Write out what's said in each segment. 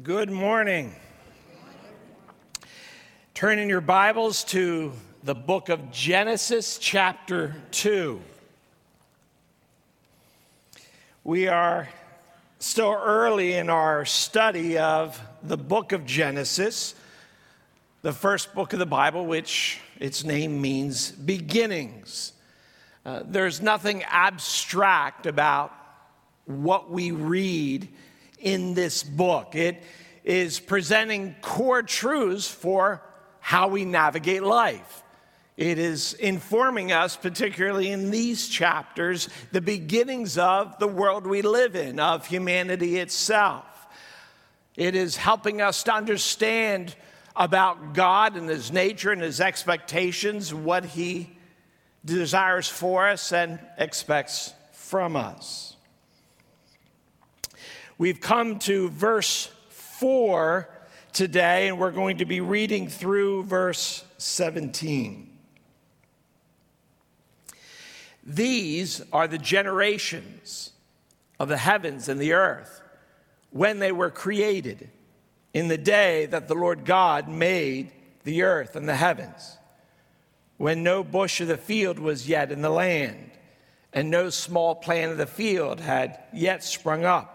Good morning. Turn in your Bibles to the book of Genesis, chapter 2. We are still early in our study of the book of Genesis, the first book of the Bible, which its name means beginnings. Uh, there's nothing abstract about what we read in this book. It is presenting core truths for how we navigate life. It is informing us, particularly in these chapters, the beginnings of the world we live in, of humanity itself. It is helping us to understand about God and His nature and His expectations, what He desires for us and expects from us. We've come to verse 4 today, and we're going to be reading through verse 17. These are the generations of the heavens and the earth when they were created in the day that the Lord God made the earth and the heavens, when no bush of the field was yet in the land, and no small plant of the field had yet sprung up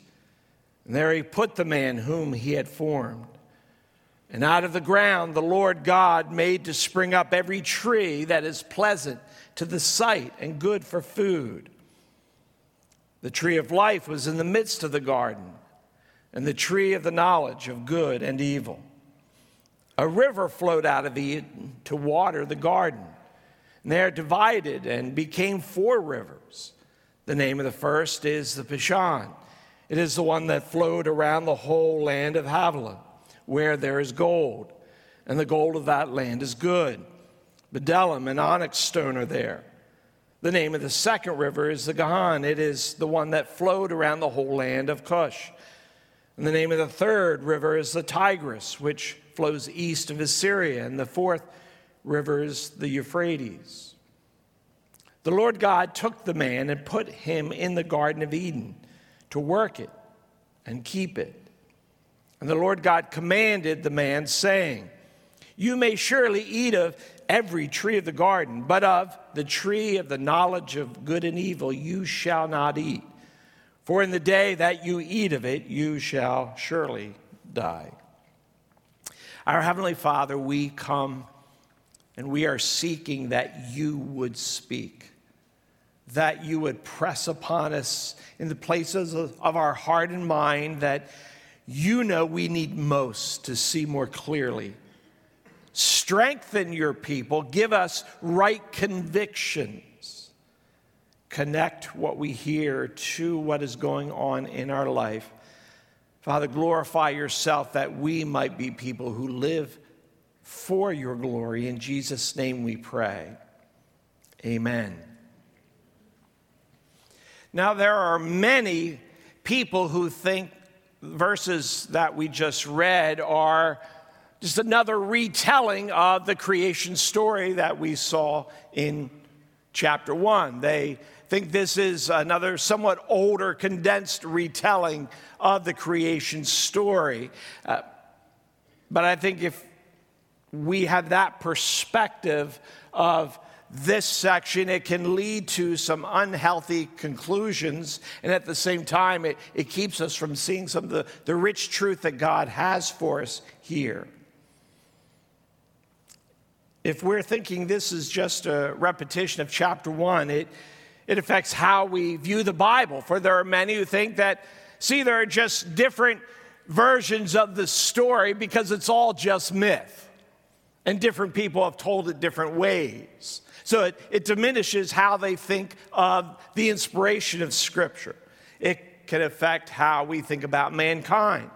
and there he put the man whom he had formed. And out of the ground the Lord God made to spring up every tree that is pleasant to the sight and good for food. The tree of life was in the midst of the garden, and the tree of the knowledge of good and evil. A river flowed out of Eden to water the garden. And they are divided and became four rivers. The name of the first is the Pishon. It is the one that flowed around the whole land of Havilah, where there is gold, and the gold of that land is good. Bdellium and onyx stone are there. The name of the second river is the Gihon. It is the one that flowed around the whole land of Cush. And the name of the third river is the Tigris, which flows east of Assyria. And the fourth river is the Euphrates. The Lord God took the man and put him in the Garden of Eden to work it and keep it. And the Lord God commanded the man, saying, You may surely eat of every tree of the garden, but of the tree of the knowledge of good and evil you shall not eat. For in the day that you eat of it, you shall surely die. Our Heavenly Father, we come and we are seeking that you would speak that you would press upon us in the places of, our heart and mind that you know we need most to see more clearly. Strengthen your people, give us right convictions. Connect what we hear to what is going on in our life. Father, glorify yourself that we might be people who live for your glory. In Jesus' name we pray. Amen. Now, there are many people who think verses that we just read are just another retelling of the creation story that we saw in chapter one. They think this is another somewhat older, condensed retelling of the creation story. Uh, but I think if we have that perspective of this section, it can lead to some unhealthy conclusions. And at the same time, it, it keeps us from seeing some of the, the rich truth that God has for us here. If we're thinking this is just a repetition of chapter one, it, it affects how we view the Bible. For there are many who think that, see, there are just different versions of the story because it's all just myth. And different people have told it different ways. So it, it diminishes how they think of the inspiration of Scripture. It can affect how we think about mankind.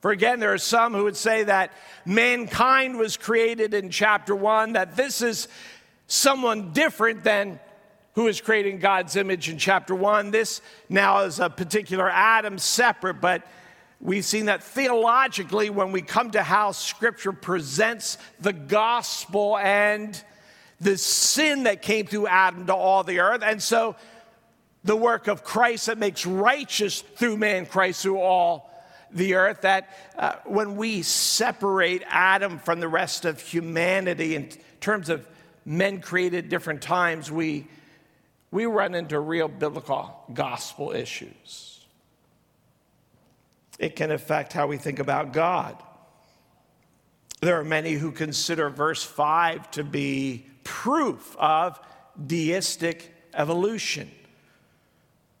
For again, there are some who would say that mankind was created in chapter one, that this is someone different than who is creating God's image in chapter one. This now is a particular Adam separate, but we've seen that theologically when we come to how scripture presents the gospel and the sin that came through Adam to all the earth. And so the work of Christ that makes righteous through man Christ through all the earth, that uh, when we separate Adam from the rest of humanity in terms of men created different times, we, we run into real biblical gospel issues. It can affect how we think about God. There are many who consider verse 5 to be proof of deistic evolution.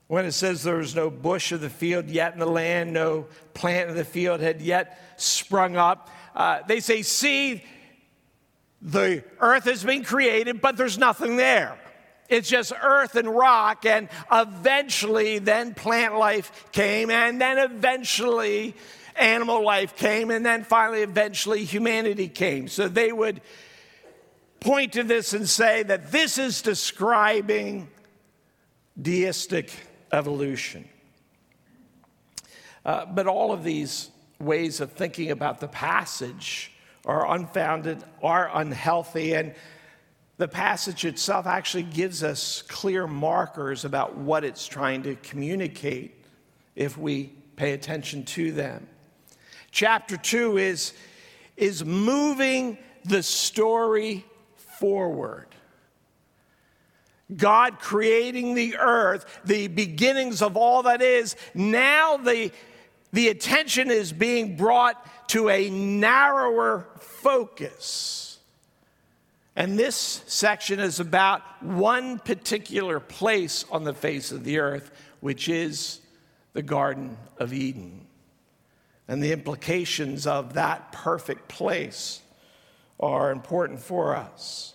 When it says there was no bush of the field yet in the land, no plant of the field had yet sprung up, uh, they say, see, the earth has been created, but there's nothing there. It's just earth and rock, and eventually, then plant life came, and then eventually, animal life came, and then finally, eventually, humanity came. So they would point to this and say that this is describing deistic evolution. Uh, but all of these ways of thinking about the passage are unfounded, are unhealthy, and the passage itself actually gives us clear markers about what it's trying to communicate if we pay attention to them. Chapter 2 is, is moving the story forward. God creating the earth, the beginnings of all that is, now the, the attention is being brought to a narrower focus. And this section is about one particular place on the face of the earth, which is the Garden of Eden. And the implications of that perfect place are important for us.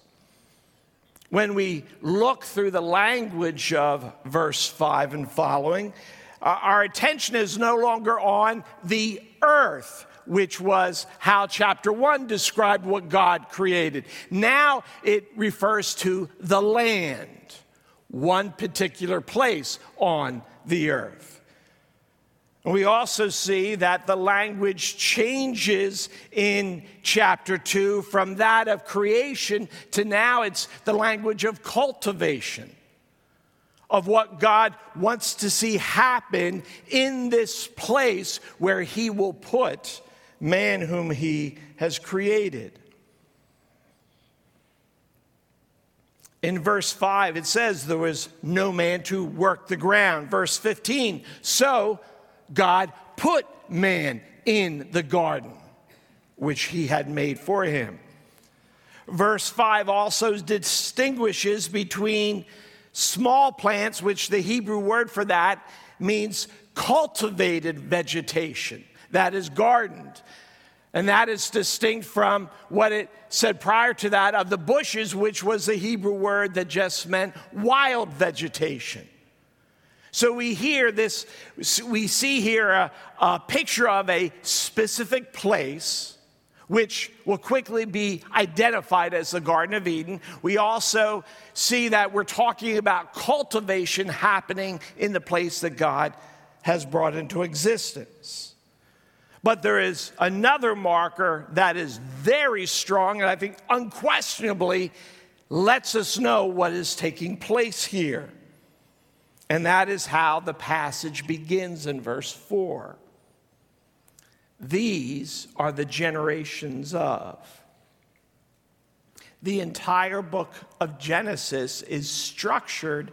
When we look through the language of verse 5 and following, uh, our attention is no longer on the earth, which was how chapter 1 described what God created. Now it refers to the land, one particular place on the earth. We also see that the language changes in chapter 2 from that of creation to now it's the language of cultivation, of what God wants to see happen in this place where He will put man whom He has created. In verse 5, it says, There was no man to work the ground. Verse 15, so God put man in the garden which he had made for him. Verse 5 also distinguishes between small plants, which the Hebrew word for that means cultivated vegetation, that is gardened. And that is distinct from what it said prior to that of the bushes, which was the Hebrew word that just meant wild vegetation. So we hear this, we see here a, a, picture of a specific place, which will quickly be identified as the Garden of Eden. We also see that we're talking about cultivation happening in the place that God has brought into existence. But there is another marker that is very strong, and I think unquestionably lets us know what is taking place here. And that is how the passage begins in verse 4. These are the generations of. The entire book of Genesis is structured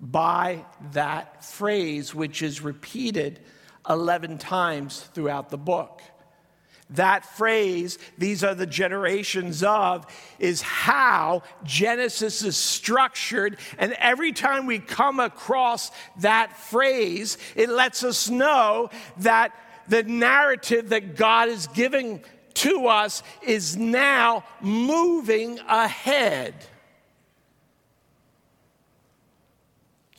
by that phrase, which is repeated 11 times throughout the book. That phrase, these are the generations of, is how Genesis is structured. And every time we come across that phrase, it lets us know that the narrative that God is giving to us is now moving ahead.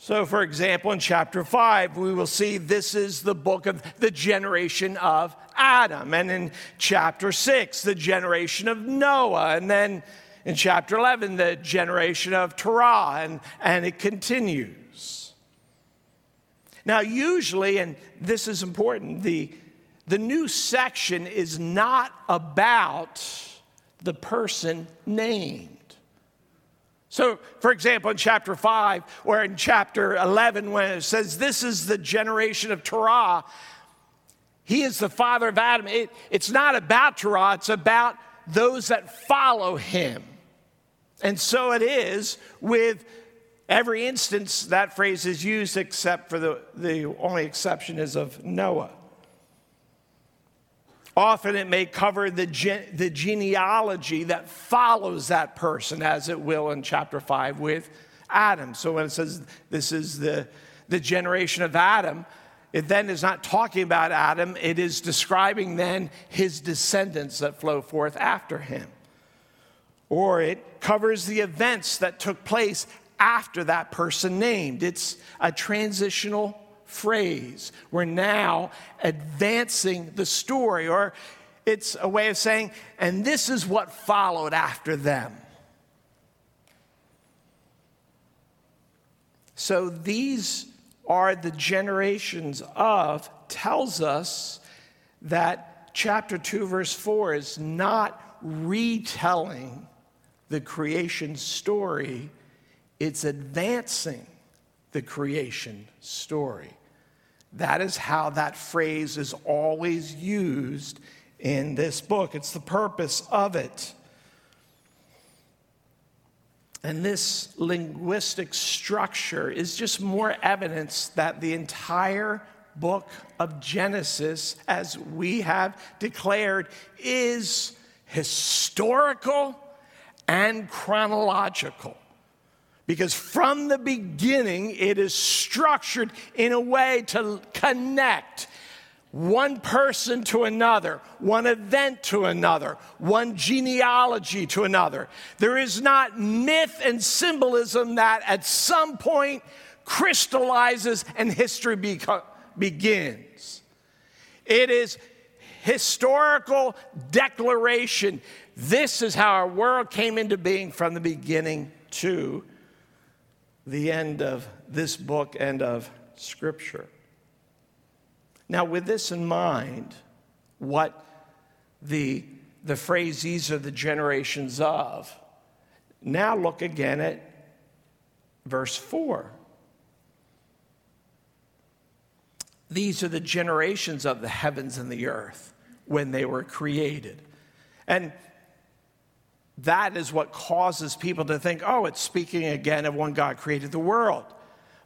So, for example, in chapter 5, we will see this is the book of the generation of Adam. And in chapter 6, the generation of Noah. And then in chapter 11, the generation of Terah. And, and it continues. Now, usually, and this is important, the, the new section is not about the person named. So, for example, in chapter 5 or in chapter 11, when it says, This is the generation of Terah, he is the father of Abram. It, it's not about Terah, it's about those that follow him. And so it is with every instance that phrase is used, except for the, the only exception is of Noah. Often it may cover the, the genealogy that follows that person, as it will in chapter 5 with Adam. So when it says this is the, the generation of Adam, it then is not talking about Adam, it is describing then his descendants that flow forth after him. Or it covers the events that took place after that person named. It's a transitional phrase. We're now advancing the story, or it's a way of saying, and this is what followed after them. So these are the generations of, tells us that chapter 2, verse 4 is not retelling the creation story, it's advancing the creation story. That is how that phrase is always used in this book. It's the purpose of it. And this linguistic structure is just more evidence that the entire book of Genesis, as we have declared, is historical and chronological. Because from the beginning, it is structured in a way to connect one person to another, one event to another, one genealogy to another. There is not myth and symbolism that at some point crystallizes and history beco- begins. It is historical declaration. This is how our world came into being from the beginning to the end of this book and of Scripture. Now, with this in mind, what the, the phrase, these are the generations of, now look again at verse 4. These are the generations of the heavens and the earth when they were created. And that is what causes people to think, oh, it's speaking again of when God created the world.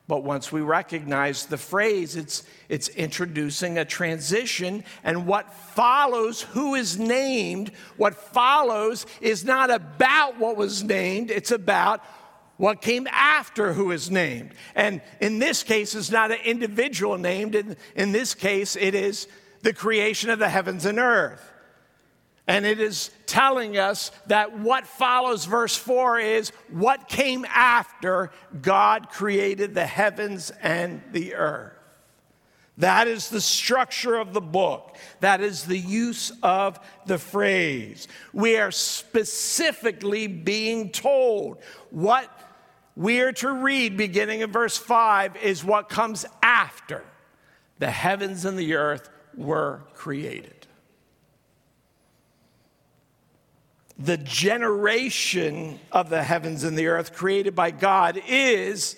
But once we recognize the phrase, it's, it's introducing a transition. And what follows, who is named, what follows is not about what was named, it's about what came after who is named. And in this case, it's not an individual named. In, in this case, it is the creation of the heavens and earth. And it is telling us that what follows verse 4 is what came after God created the heavens and the earth. That is the structure of the book. That is the use of the phrase. We are specifically being told what we are to read beginning in verse 5 is what comes after the heavens and the earth were created. The generation of the heavens and the earth created by God is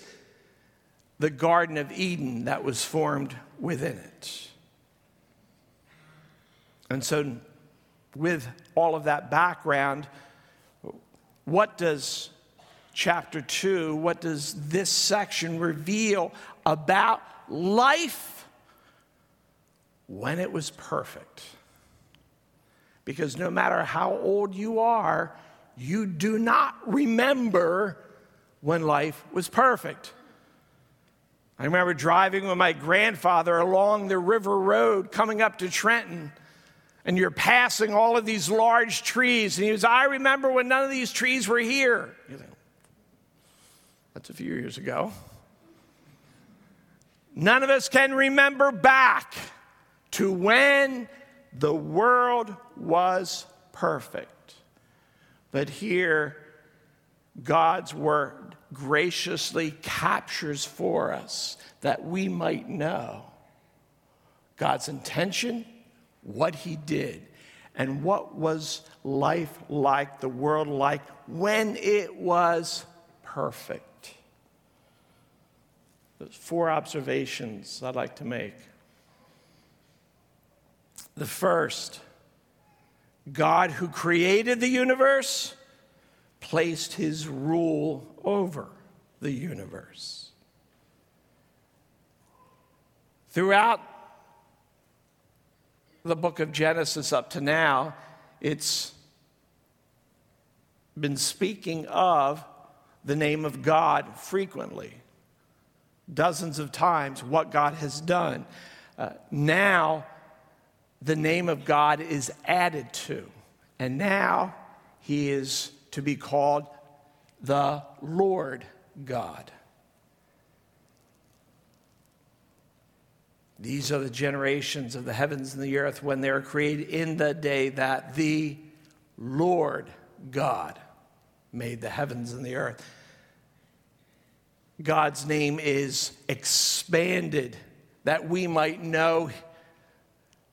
the Garden of Eden that was formed within it. And so, with all of that background, what does chapter 2, what does this section reveal about life when it was perfect? Because no matter how old you are, you do not remember when life was perfect. I remember driving with my grandfather along the river road coming up to Trenton, and you're passing all of these large trees. And he was, I remember when none of these trees were here. Think, That's a few years ago. None of us can remember back to when the world was perfect. But here, God's word graciously captures for us that we might know God's intention, what He did, and what was life like, the world like, when it was perfect. There's four observations I'd like to make. The first, God who created the universe placed his rule over the universe. Throughout the book of Genesis up to now, it's been speaking of the name of God frequently, dozens of times, what God has done. Uh, now, the name of God is added to, and now he is to be called the Lord God. These are the generations of the heavens and the earth when they were created in the day that the Lord God made the heavens and the earth. God's name is expanded that we might know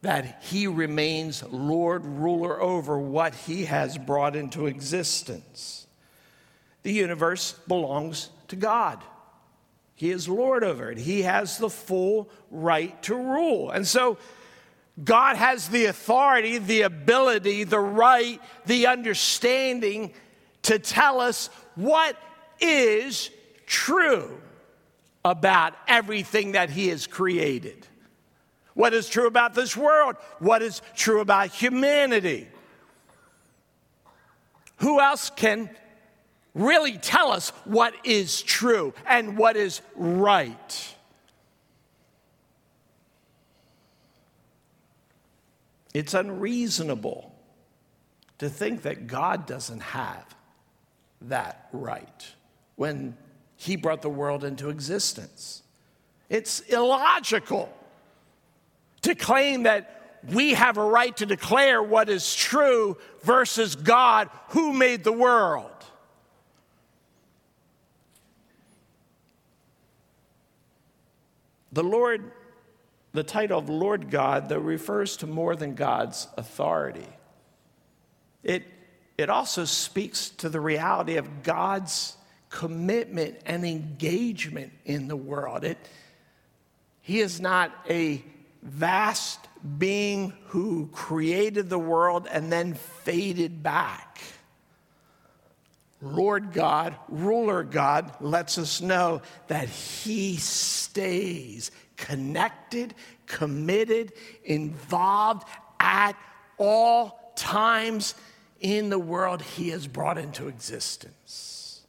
that He remains Lord, ruler over what He has brought into existence. The universe belongs to God. He is Lord over it. He has the full right to rule. And so God has the authority, the ability, the right, the understanding to tell us what is true about everything that He has created. What is true about this world? What is true about humanity? Who else can really tell us what is true and what is right. It's unreasonable to think that God doesn't have that right when He brought the world into existence. It's illogical to claim that we have a right to declare what is true versus God who made the world. The Lord, the title of Lord God, that refers to more than God's authority. It, it also speaks to the reality of God's commitment and engagement in the world. It, he is not a vast being who created the world and then faded back. Lord God, ruler God, lets us know that He stays connected, committed, involved at all times in the world He has brought into existence.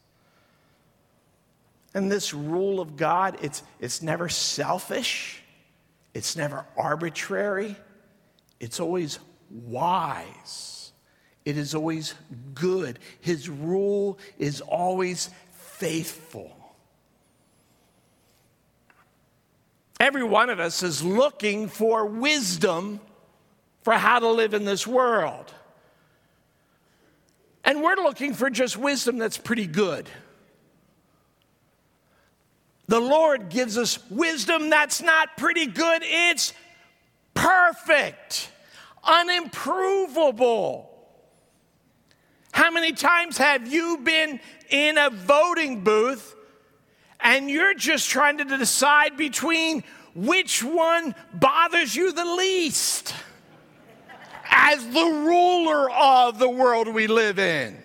And this rule of God, it's, it's never selfish, it's never arbitrary, it's always wise. It is always good. His rule is always faithful. Every one of us is looking for wisdom for how to live in this world. And we're looking for just wisdom that's pretty good. The Lord gives us wisdom that's not pretty good, it's perfect, unimprovable. How many times have you been in a voting booth and you're just trying to decide between which one bothers you the least as the ruler of the world we live in?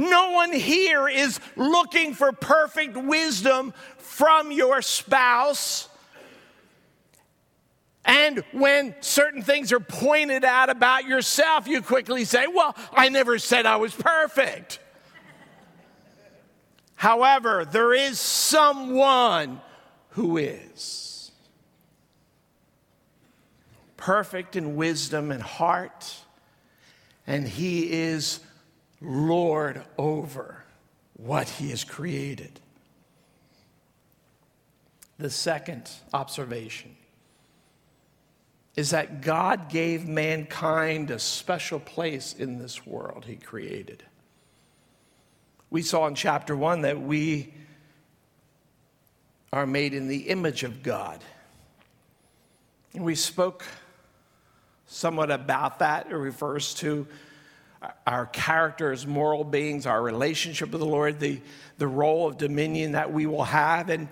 No one here is looking for perfect wisdom from your spouse and when certain things are pointed out about yourself, you quickly say, Well, I never said I was perfect. However, there is someone who is perfect in wisdom and heart, and he is Lord over what he has created. The second observation is that God gave mankind a special place in this world he created. We saw in chapter one that we are made in the image of God. And we spoke somewhat about that. It refers to our character as moral beings, our relationship with the Lord, the, the role of dominion that we will have. And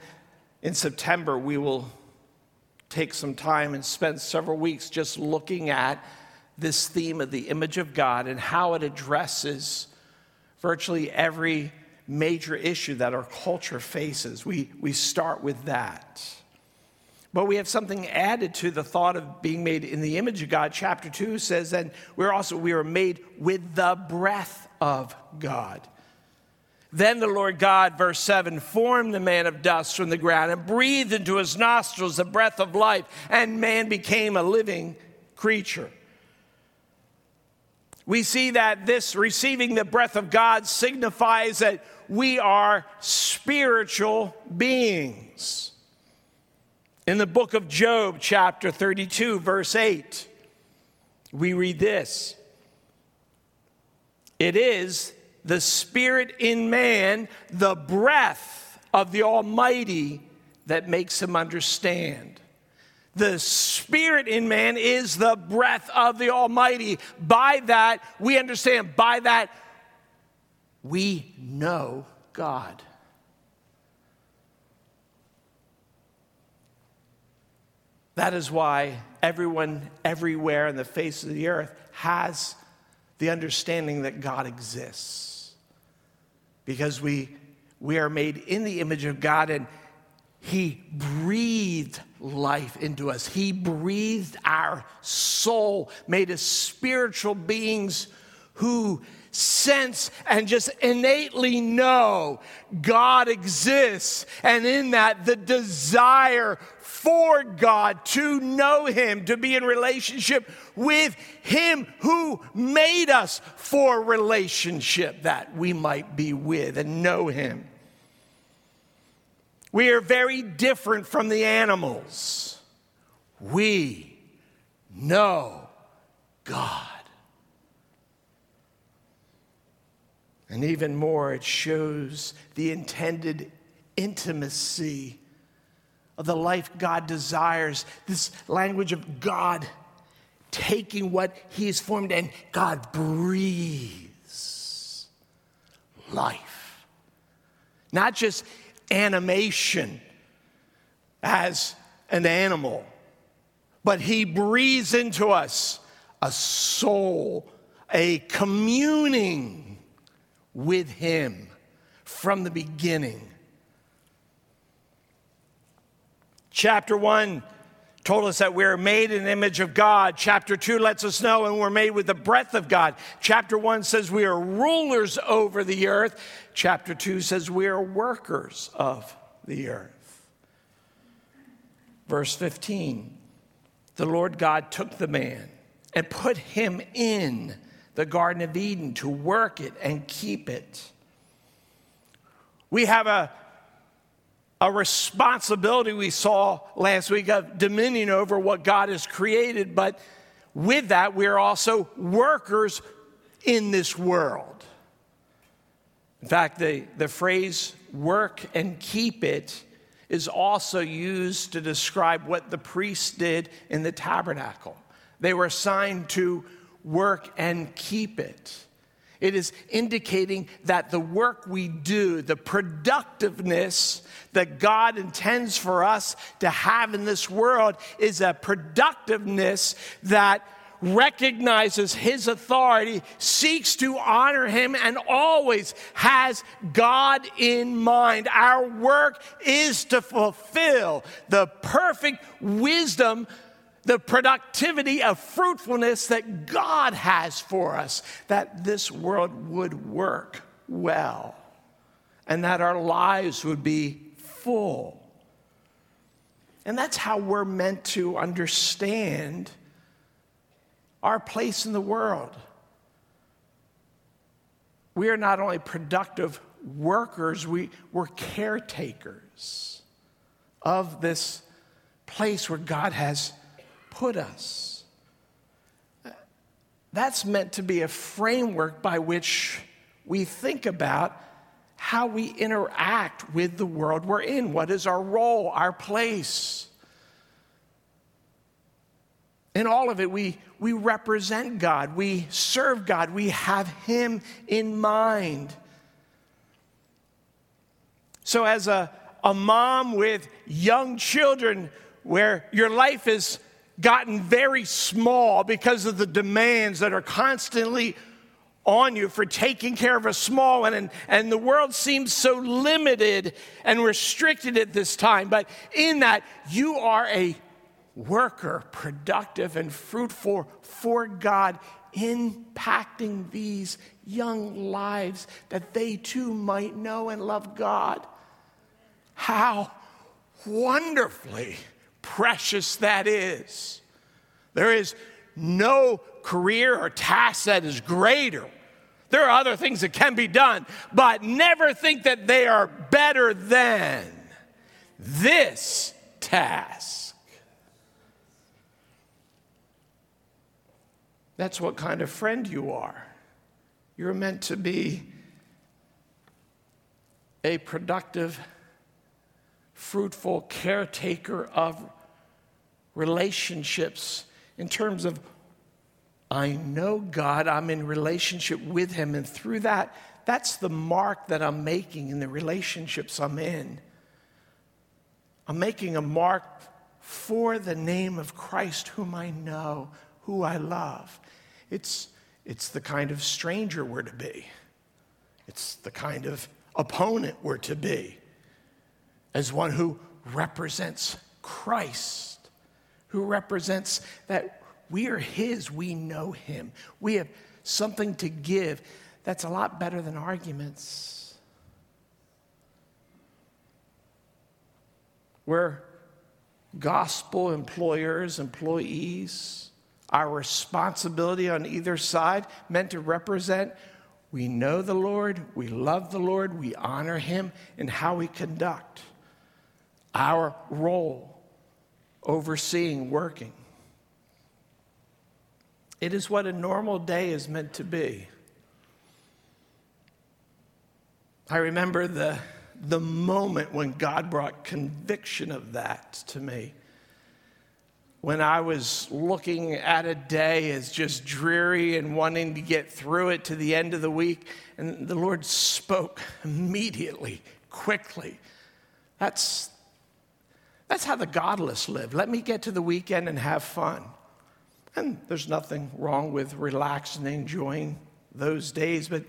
in September, we will take some time and spend several weeks just looking at this theme of the image of God and how it addresses virtually every major issue that our culture faces. We, we start with that. But we have something added to the thought of being made in the image of God. Chapter 2 says that we're also we are made with the breath of God. Then the Lord God, verse 7, formed the man of dust from the ground and breathed into his nostrils the breath of life, and man became a living creature. We see that this receiving the breath of God signifies that we are spiritual beings. In the book of Job, chapter 32, verse 8, we read this It is the spirit in man, the breath of the Almighty that makes him understand. The spirit in man is the breath of the Almighty. By that, we understand, by that, we know God. That is why everyone everywhere on the face of the earth has the understanding that God exists. Because we, we are made in the image of God and He breathed life into us. He breathed our soul, made us spiritual beings who sense and just innately know God exists. And in that, the desire for God to know Him, to be in relationship with Him who made us for relationship that we might be with and know Him. We are very different from the animals. We know God. And even more, it shows the intended intimacy of the life God desires. This language of God taking what He has formed and God breathes life. Not just animation as an animal, but He breathes into us a soul, a communing with Him from the beginning. Chapter 1 told us that we're made in the image of God. Chapter 2 lets us know and we're made with the breath of God. Chapter 1 says we are rulers over the earth. Chapter 2 says we are workers of the earth. Verse 15 The Lord God took the man and put him in the Garden of Eden, to work it and keep it. We have a, a responsibility we saw last week of dominion over what God has created, but with that, we're also workers in this world. In fact, the, the phrase work and keep it is also used to describe what the priests did in the tabernacle. They were assigned to work and keep it. It is indicating that the work we do, the productiveness that God intends for us to have in this world, is a productiveness that recognizes His authority, seeks to honor Him, and always has God in mind. Our work is to fulfill the perfect wisdom the productivity of fruitfulness that God has for us, that this world would work well and that our lives would be full. And that's how we're meant to understand our place in the world. We are not only productive workers, we, we're caretakers. of this place where God has put us. That's meant to be a framework by which we think about how we interact with the world we're in. What is our role, our place? In all of it, we, we represent God, we serve God, we have Him in mind. So, as a, a mom with young children, where your life has gotten very small because of the demands that are constantly on you for taking care of a small one. And, and the world seems so limited and restricted at this time. But in that, you are a worker, productive and fruitful for God, impacting these young lives that they too might know and love God. How wonderfully precious that is. There is no career or task that is greater. There are other things that can be done, but never think that they are better than this task. That's what kind of friend you are. You're meant to be a productive, fruitful caretaker of relationships in terms of I know God, I'm in relationship with Him, and through that, that's the mark that I'm making in the relationships I'm in. I'm making a mark for the name of Christ, whom I know, who I love. It's, it's the kind of stranger we're to be, it's the kind of opponent we're to be, as one who represents Christ, who represents that we are His, we know Him. We have something to give that's a lot better than arguments. We're gospel employers, employees. Our responsibility on either side meant to represent we know the Lord, we love the Lord, we honor Him in how we conduct our role, overseeing, working. It is what a normal day is meant to be. I remember the, the moment when God brought conviction of that to me. When I was looking at a day as just dreary and wanting to get through it to the end of the week, and the Lord spoke immediately, quickly. That's, that's how the godless live. Let me get to the weekend and have fun. And there's nothing wrong with relaxing and enjoying those days, but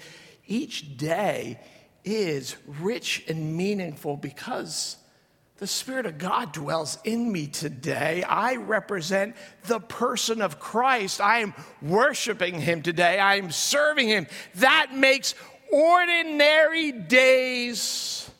each day is rich and meaningful because the Spirit of God dwells in me today. I represent the person of Christ. I am worshiping Him today. I am serving Him. That makes ordinary days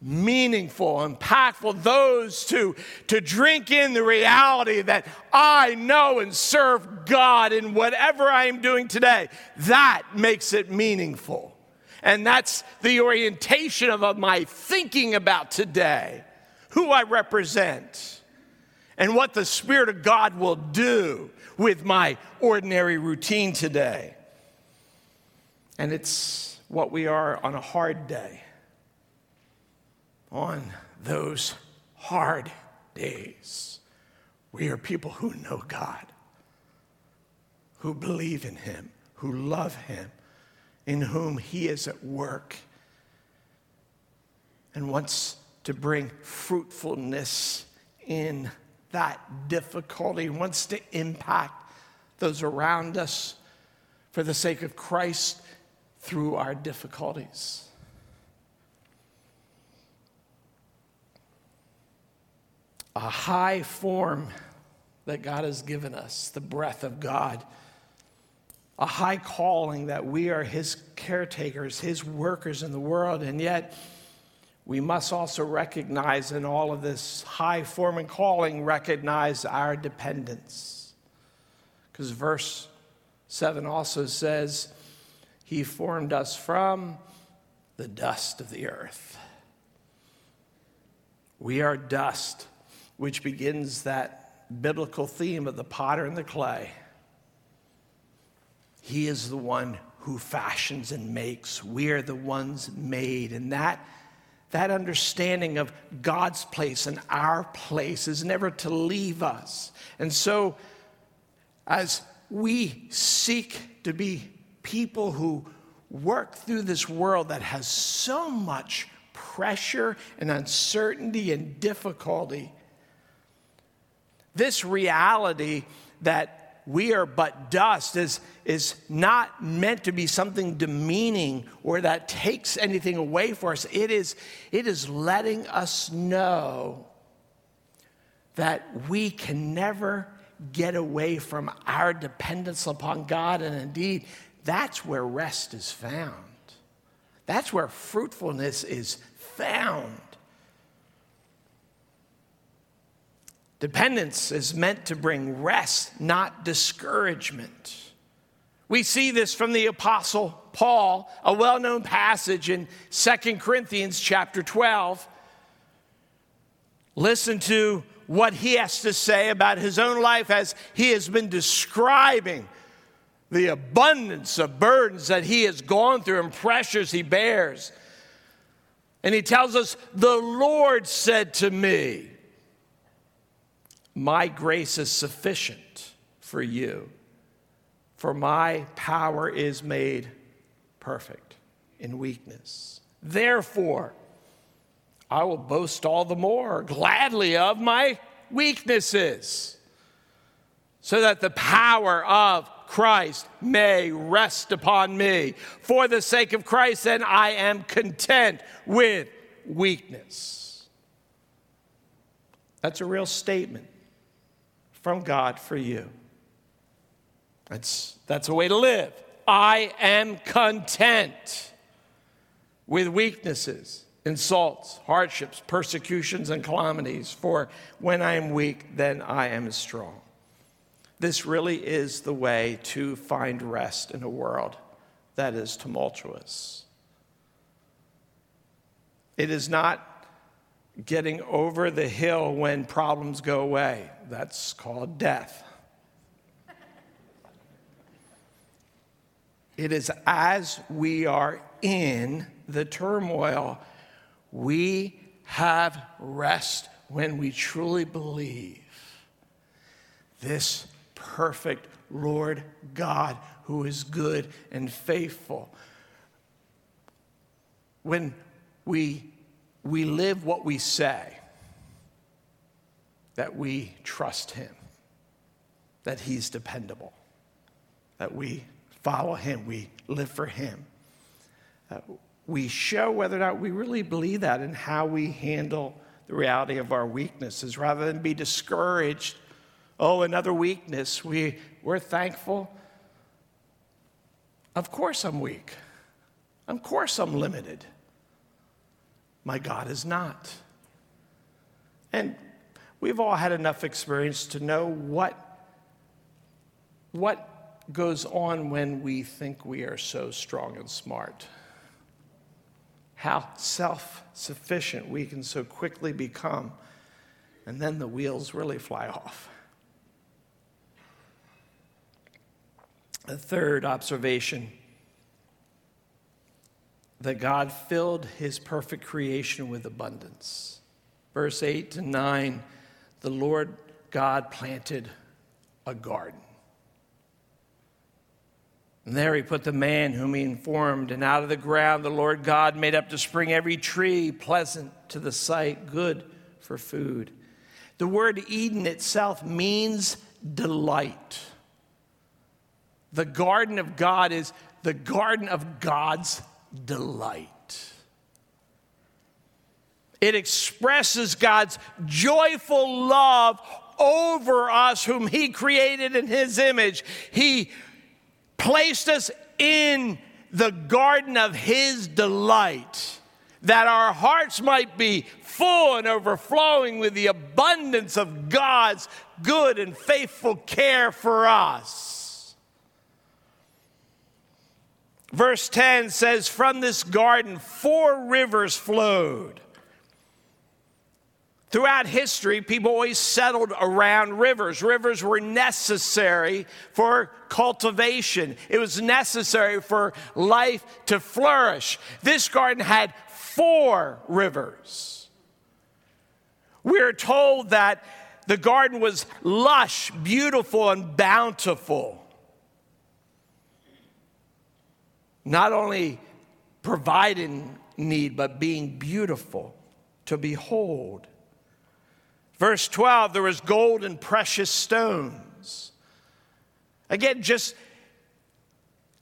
meaningful, impactful, those to, to drink in the reality that I know and serve God in whatever I am doing today. That makes it meaningful. And that's the orientation of, of my thinking about today, who I represent, and what the Spirit of God will do with my ordinary routine today. And it's what we are on a hard day on those hard days. We are people who know God, who believe in Him, who love Him, in whom He is at work, and wants to bring fruitfulness in that difficulty, wants to impact those around us for the sake of Christ through our difficulties. A high form that God has given us, the breath of God, a high calling that we are His caretakers, His workers in the world, and yet we must also recognize in all of this high form and calling, recognize our dependence. Because verse 7 also says, He formed us from the dust of the earth. We are dust, which begins that biblical theme of the potter and the clay. He is the one who fashions and makes. We are the ones made. And that, that understanding of God's place and our place is never to leave us. And so, as we seek to be people who work through this world that has so much pressure and uncertainty and difficulty, this reality that we are but dust is, is not meant to be something demeaning or that takes anything away for us. It is, it is letting us know that we can never get away from our dependence upon God. And indeed, that's where rest is found. That's where fruitfulness is found. Dependence is meant to bring rest, not discouragement. We see this from the apostle Paul, a well-known passage in Second Corinthians chapter 12. Listen to what he has to say about his own life as he has been describing the abundance of burdens that he has gone through and pressures he bears. And he tells us, The Lord said to me, My grace is sufficient for you, for my power is made perfect in weakness. Therefore, I will boast all the more gladly of my weaknesses, so that the power of Christ may rest upon me. For the sake of Christ, then I am content with weakness. That's a real statement from God for you. That's, that's a way to live. I am content with weaknesses, insults, hardships, persecutions, and calamities. For when I am weak, then I am strong. This really is the way to find rest in a world that is tumultuous. It is not getting over the hill when problems go away. That's called death. It is as we are in the turmoil, we have rest when we truly believe this perfect Lord God who is good and faithful. When we, we live what we say, that we trust Him, that He's dependable, that we follow Him, we live for Him. Uh, we show whether or not we really believe that in how we handle the reality of our weaknesses rather than be discouraged Oh, another weakness. We, we're thankful. Of course, I'm weak. Of course, I'm limited. My God is not. And we've all had enough experience to know what, what goes on when we think we are so strong and smart. How self sufficient we can so quickly become. And then the wheels really fly off. A third observation that God filled his perfect creation with abundance. Verse 8 to 9 the Lord God planted a garden. And there he put the man whom he informed, and out of the ground the Lord God made up to spring every tree pleasant to the sight, good for food. The word Eden itself means delight. The garden of God is the garden of God's delight. It expresses God's joyful love over us, whom He created in His image. He placed us in the garden of His delight, that our hearts might be full and overflowing with the abundance of God's good and faithful care for us. Verse 10 says, From this garden, four rivers flowed. Throughout history, people always settled around rivers. Rivers were necessary for cultivation, it was necessary for life to flourish. This garden had four rivers. We are told that the garden was lush, beautiful, and bountiful. Not only providing need, but being beautiful to behold. Verse 12, there was gold and precious stones. Again, just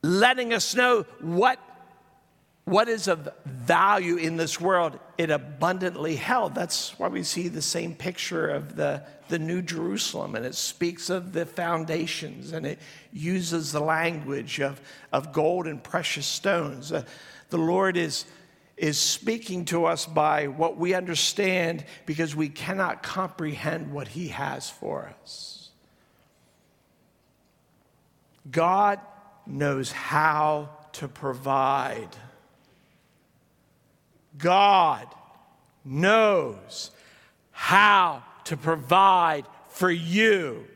letting us know what, what is of value in this world it abundantly held. That's why we see the same picture of the, the New Jerusalem, and it speaks of the foundations and it uses the language of, of gold and precious stones. Uh, the Lord is is speaking to us by what we understand because we cannot comprehend what He has for us. God knows how to provide. God knows how to provide for you.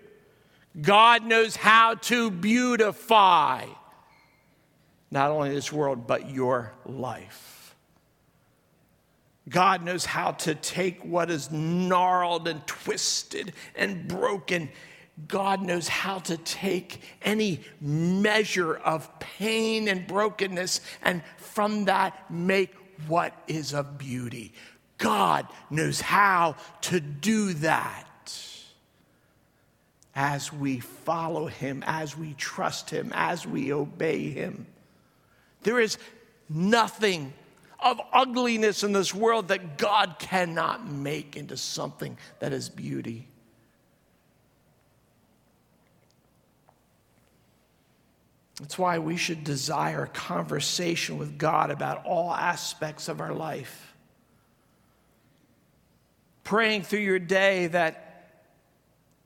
God knows how to beautify not only this world, but your life. God knows how to take what is gnarled and twisted and broken. God knows how to take any measure of pain and brokenness and from that make what is of beauty. God knows how to do that as we follow Him, as we trust Him, as we obey Him. There is nothing of ugliness in this world that God cannot make into something that is beauty. That's why we should desire conversation with God about all aspects of our life. Praying through your day that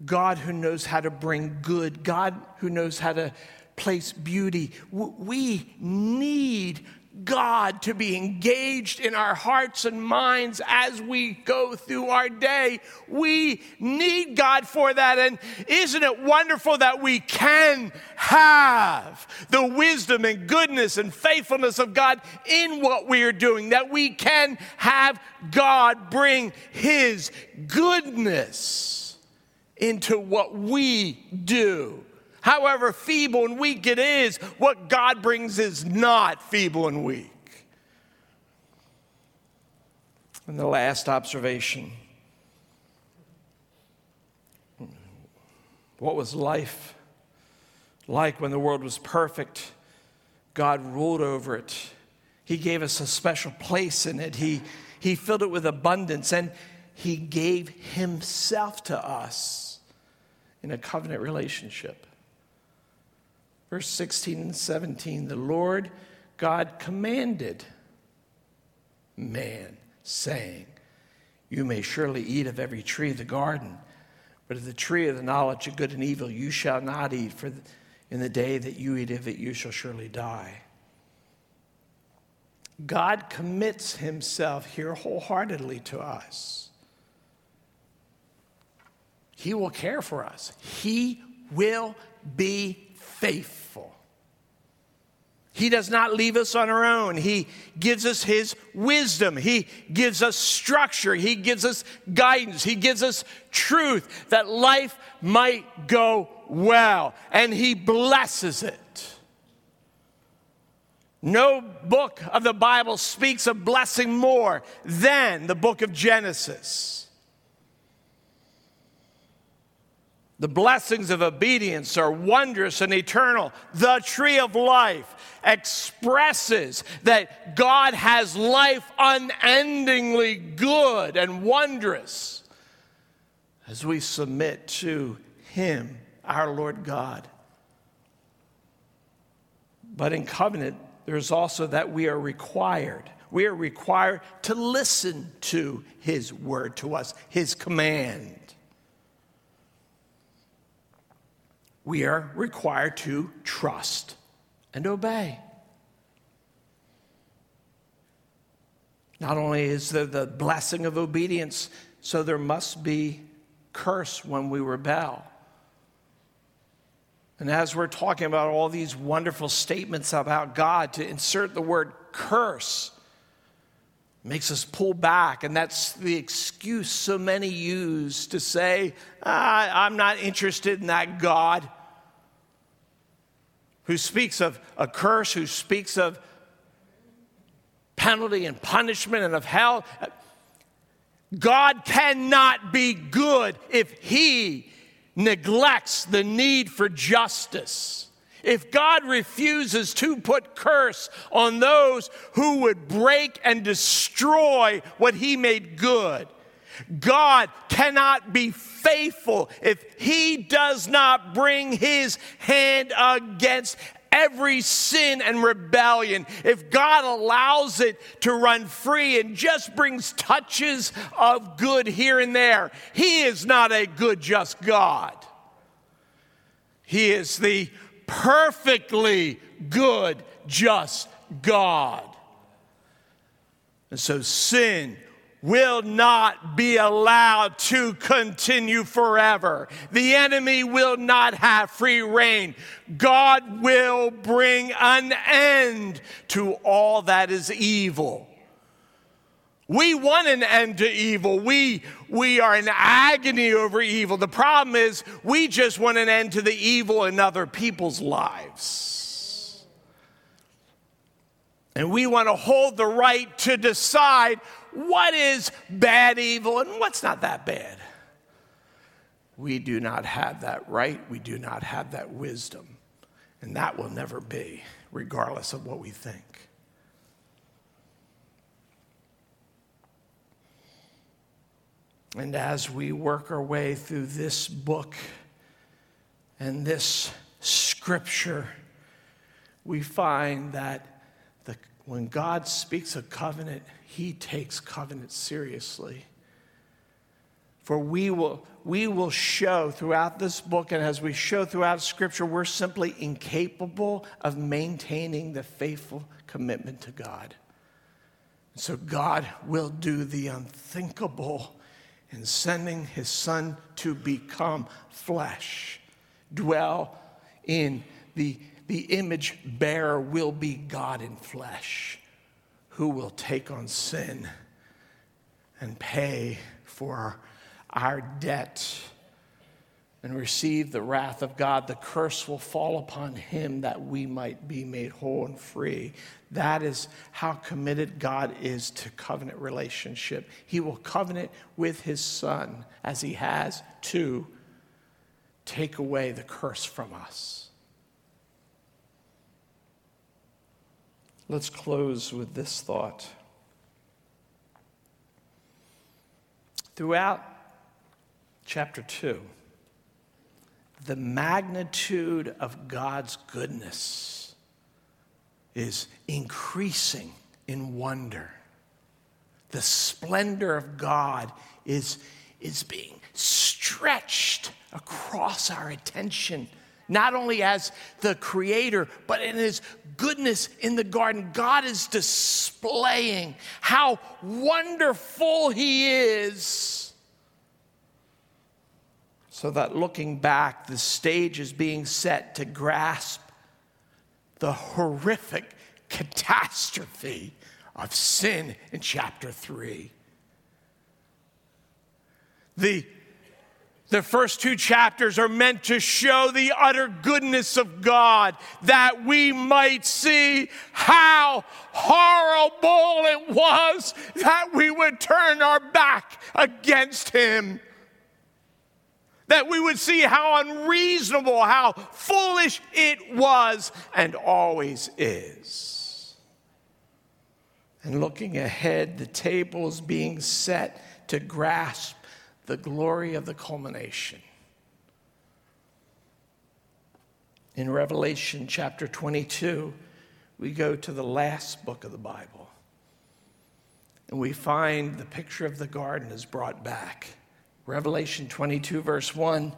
God who knows how to bring good, God who knows how to place beauty, we need God to be engaged in our hearts and minds as we go through our day. We need God for that. And isn't it wonderful that we can have the wisdom and goodness and faithfulness of God in what we are doing? That we can have God bring His goodness into what we do however feeble and weak it is, what God brings is not feeble and weak. And the last observation what was life like when the world was perfect? God ruled over it. He gave us a special place in it. He, he filled it with abundance and He gave Himself to us in a covenant relationship. Verse 16 and 17 the Lord God commanded man, saying, You may surely eat of every tree of the garden, but of the tree of the knowledge of good and evil you shall not eat, for in the day that you eat of it you shall surely die. God commits himself here wholeheartedly to us. He will care for us. He will be faithful. He does not leave us on our own. He gives us His wisdom. He gives us structure. He gives us guidance. He gives us truth that life might go well. And He blesses it. No book of the Bible speaks of blessing more than the book of Genesis. The blessings of obedience are wondrous and eternal. The tree of life expresses that God has life unendingly good and wondrous as we submit to Him, our Lord God. But in covenant, there's also that we are required. We are required to listen to His word to us, His command. We are required to trust and obey. Not only is there the blessing of obedience So there must be curse when we rebel. And as we're talking about all these wonderful statements about God, to insert the word curse makes us pull back. And that's the excuse so many use to say, ah, I'm not interested in that God who speaks of a curse, who speaks of penalty and punishment and of hell. God cannot be good if he neglects the need for justice. If God refuses to put curse on those who would break and destroy what he made good, God cannot be faithful if he does not bring his hand against every sin and rebellion, if God allows it to run free and just brings touches of good here and there, He is not a good, just God. He is the perfectly good, just God. And so sin will not be allowed to continue forever. The enemy will not have free reign. God will bring an end to all that is evil. We want an end to evil. We, we are in agony over evil. The problem is, we just want an end to the evil in other people's lives. And we want to hold the right to decide what is bad evil and what's not that bad. We do not have that right. We do not have that wisdom. And that will never be, regardless of what we think. And as we work our way through this book and this scripture, we find that the, when God speaks a covenant, he takes covenant seriously. For we will, we will show throughout this book, and as we show throughout Scripture, we're simply incapable of maintaining the faithful commitment to God. So God will do the unthinkable in sending his Son to become flesh, dwell in the, the image bearer, will be God in flesh who will take on sin and pay for our debt and receive the wrath of God. The curse will fall upon him that we might be made whole and free. That is how committed God is to covenant relationship. He will covenant with his son as he has to take away the curse from us. Let's close with this thought. Throughout chapter 2, the magnitude of God's goodness is increasing in wonder. The splendor of God is, is being stretched across our attention not only as the creator, but in his goodness in the garden. God is displaying how wonderful he is. So that looking back, the stage is being set to grasp the horrific catastrophe of sin in chapter 3. The the first two chapters are meant to show the utter goodness of God that we might see how horrible it was that we would turn our back against Him. That we would see how unreasonable, how foolish it was and always is. And looking ahead, the table is being set to grasp the glory of the culmination. In Revelation chapter 22, we go to the last book of the Bible. And we find the picture of the garden is brought back. Revelation 22, verse 1.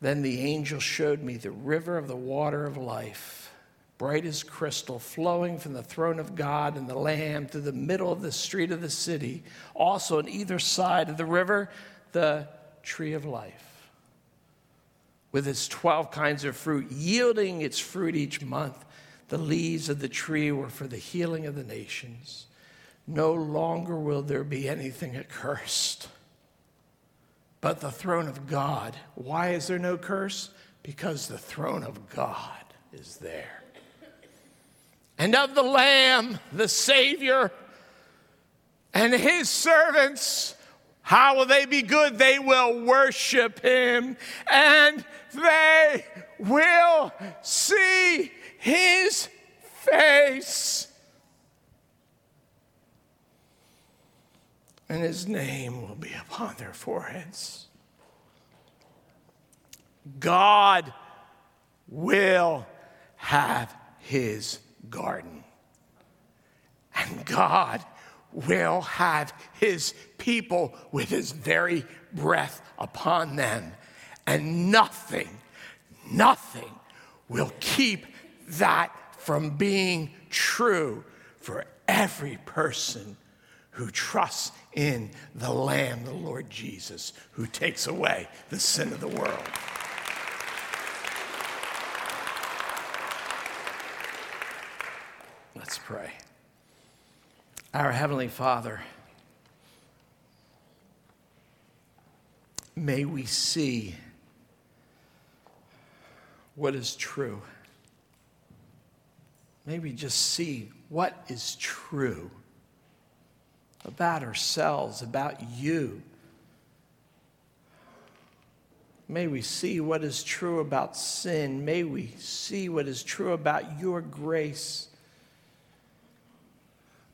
Then the angel showed me the river of the water of life, bright as crystal, flowing from the throne of God and the Lamb through the middle of the street of the city. Also, on either side of the river, the tree of life, with its 12 kinds of fruit, yielding its fruit each month. The leaves of the tree were for the healing of the nations. No longer will there be anything accursed, but the throne of God. Why is there no curse? Because the throne of God is there. And of the Lamb, the Savior, and his servants. How will they be good? They will worship him and they will see his face. And his name will be upon their foreheads. God will have his garden. And God will have his people with his very breath upon them. And nothing, nothing will keep that from being true for every person who trusts in the Lamb, the Lord Jesus, who takes away the sin of the world. Let's pray. Our Heavenly Father, may we see what is true. May we just see what is true about ourselves, about you. May we see what is true about sin. May we see what is true about your grace.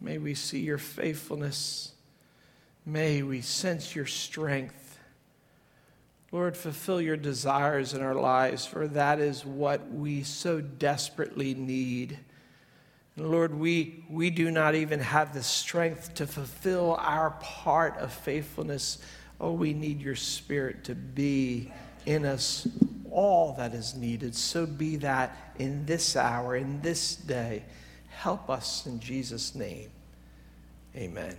May we see your faithfulness. May we sense your strength. Lord, fulfill your desires in our lives, for that is what we so desperately need. And Lord, we, we do not even have the strength to fulfill our part of faithfulness. Oh, we need your Spirit to be in us all that is needed. So be that in this hour, in this day. Help us in Jesus' name. Amen.